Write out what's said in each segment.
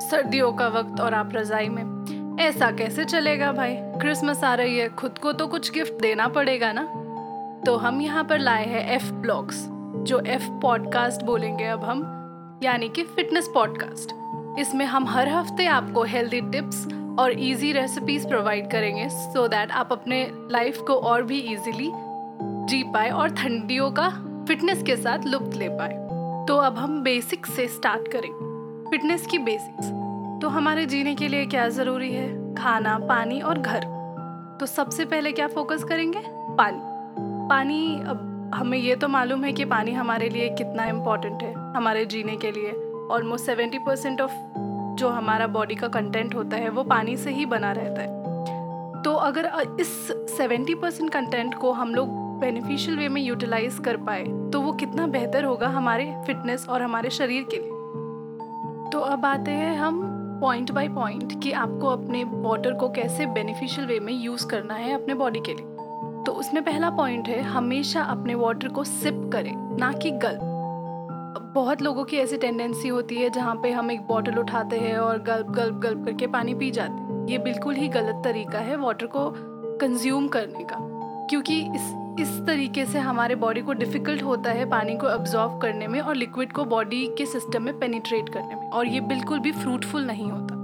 सर्दियों का वक्त और आप रजाई में। ऐसा कैसे चलेगा भाई? क्रिसमस आ रही है, खुद को तो कुछ गिफ्ट देना पड़ेगा ना? तो हम यहाँ पर लाए हैं एफ़ ब्लॉग्स जो एफ़ पॉडकास्ट बोलेंगे अब हम, यानी कि फिटनेस पॉडकास्ट इसमें हम हर हफ़्ते आपको हेल्दी टिप्स और इजी रेसिपीज़ प्रोवाइड करेंगे सो so दैट आप अपने लाइफ को और भी इजीली जी पाए और ठंडियों का फिटनेस के साथ लुप्त ले पाए। तो अब हम बेसिक से स्टार्ट करेंगे फिटनेस की बेसिक्स। तो हमारे जीने के लिए क्या ज़रूरी है? खाना, पानी और घर। तो सबसे पहले क्या फोकस करेंगे? पानी। पानी, अब हमें ये तो मालूम है कि पानी हमारे लिए कितना इम्पोर्टेंट है, हमारे जीने के लिए। ऑलमोस्ट सेवेंटी परसेंट ऑफ़ जो हमारा बॉडी का कंटेंट होता है, वो पानी से ही बना रहता है। तो अगर इस सेवेंटी परसेंट कंटेंट को हम लोग बेनिफिशियल वे में यूटिलाइज कर पाए तो वो कितना बेहतर होगा हमारे फिटनेस और हमारे शरीर के लिए। तो अब आते हैं हम पॉइंट बाय पॉइंट कि आपको अपने वाटर को कैसे बेनिफिशियल वे में यूज़ करना है अपने बॉडी के लिए। तो उसमें पहला पॉइंट है, हमेशा अपने वाटर को सिप करें, ना कि गल्प बहुत लोगों की ऐसी टेंडेंसी होती है जहाँ पे हम एक बॉटल उठाते हैं और गल्प गल्प गल्प करके पानी पी जाते हैं। ये बिल्कुल ही गलत तरीका है वाटर को कंज्यूम करने का, क्योंकि इस इस तरीके से हमारे बॉडी को डिफ़िकल्ट होता है पानी को अब्जॉर्व करने में और लिक्विड को बॉडी के सिस्टम में पेनिट्रेट करने में। और ये बिल्कुल भी फ्रूटफुल नहीं होता।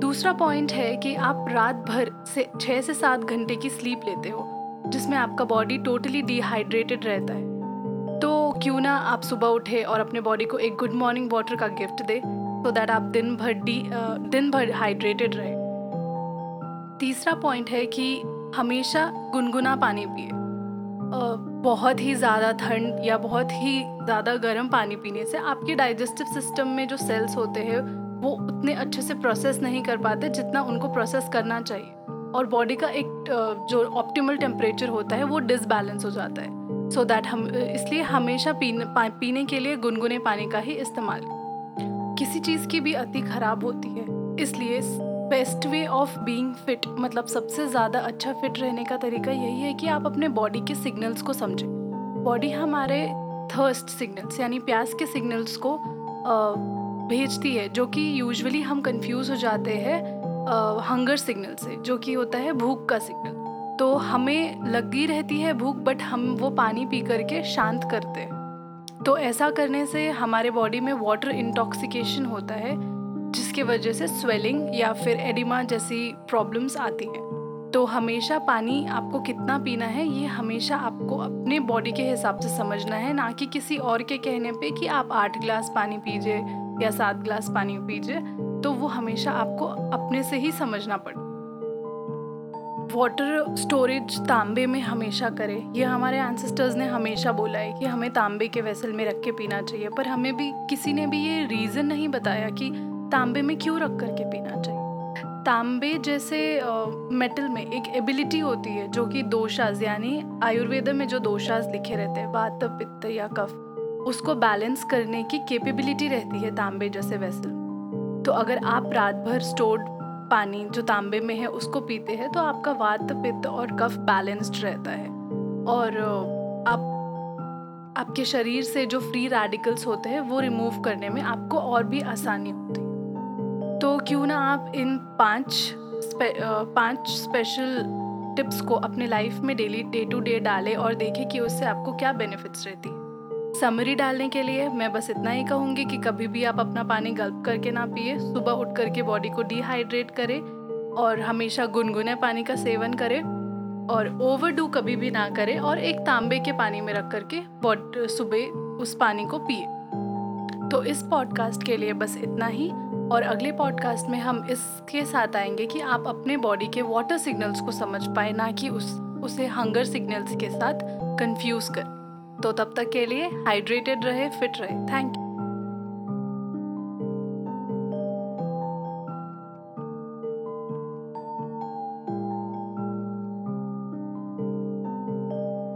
दूसरा पॉइंट है कि आप रात भर से छः से सात घंटे की स्लीप लेते हो, जिसमें आपका बॉडी टोटली डिहाइड्रेटेड रहता है। तो क्यों ना आप सुबह उठे और अपने बॉडी को एक गुड मॉर्निंग वाटर का गिफ्ट दे सो दैट आप दिन भर डी दिन भर हाइड्रेटेड रहे। तीसरा पॉइंट है कि हमेशा गुनगुना पानी पिए। बहुत ही ज़्यादा ठंड या बहुत ही ज़्यादा गर्म पानी पीने से आपके डाइजेस्टिव सिस्टम में जो सेल्स होते हैं, वो उतने अच्छे से प्रोसेस नहीं कर पाते जितना उनको प्रोसेस करना चाहिए। और बॉडी का एक जो ऑप्टिमल टेम्परेचर होता है, वो डिसबैलेंस हो जाता है। सो so दैट हम, इसलिए हमेशा पीने पीने के लिए गुनगुने पानी का ही इस्तेमाल। किसी चीज़ की भी अति खराब होती है, इसलिए best way of being fit मतलब सबसे ज़्यादा अच्छा फिट रहने का तरीका यही है कि आप अपने बॉडी के सिग्नल्स को समझें। बॉडी हमारे थर्स्ट सिग्नल्स यानी प्यास के सिग्नल्स को भेजती है, जो कि यूजुअली हम कंफ्यूज हो जाते हैं हंगर सिग्नल से, जो कि होता है भूख का सिग्नल तो हमें लगी रहती है भूख बट हम वो पानी पी करके शांत करते हैं। तो ऐसा करने से हमारे बॉडी में वाटर इंटॉक्सिकेशन होता है जिसकी वजह से स्वेलिंग या फिर एडिमा जैसी प्रॉब्लम्स आती हैं। तो हमेशा पानी आपको कितना पीना है, ये हमेशा आपको अपने बॉडी के हिसाब से समझना है, ना कि किसी और के कहने पे कि आप आठ गिलास पानी पीजिए या सात ग्लास पानी पीजिए तो वो हमेशा आपको अपने से ही समझना पड़े वाटर स्टोरेज तांबे में हमेशा करें। ये हमारे एंसेस्टर्स ने हमेशा बोला है कि हमें तांबे के वेसल में रख के पीना चाहिए, पर हमें भी, किसी ने भी ये रीज़न नहीं बताया कि तांबे में क्यों रख करके पीना चाहिए? तांबे जैसे मेटल में एक एबिलिटी होती है, जो कि दोषाज यानी आयुर्वेद में जो दोषाज लिखे रहते हैं, वात, पित्त या कफ, उसको बैलेंस करने की कैपेबिलिटी रहती है तांबे जैसे वेसल तो अगर आप रात भर स्टोर्ड पानी जो तांबे में है, उसको पीते हैं तो आपका वात, पित्त और कफ बैलेंस्ड रहता है। और आप, आपके शरीर से जो फ्री रेडिकल्स होते हैं, वो रिमूव करने में आपको और भी आसानी होती है। तो क्यों ना आप इन पाँच स्पे, पाँच स्पेशल टिप्स को अपने लाइफ में डेली डे टू डे डालें और देखें कि उससे आपको क्या बेनिफिट्स रहती समरी डालने के लिए मैं बस इतना ही कहूँगी कि कभी भी आप अपना पानी गल्प करके ना पिए सुबह उठ करके बॉडी को डिहाइड्रेट करें और हमेशा गुनगुने पानी का सेवन करें और ओवरडू कभी भी ना करें और एक तांबे के पानी में रख करके सुबह उस पानी को पिए। तो इस पॉडकास्ट के लिए बस इतना ही। और अगले पॉडकास्ट में हम इसके साथ आएँगे कि आप अपने बॉडी के वाटर सिग्नल्स को समझ पाए, ना कि उस, उसे हंगर सिग्नल्स के साथ कंफ्यूज कर। तो तब तक के लिए हाइड्रेटेड रहे फिट रहे। Thank you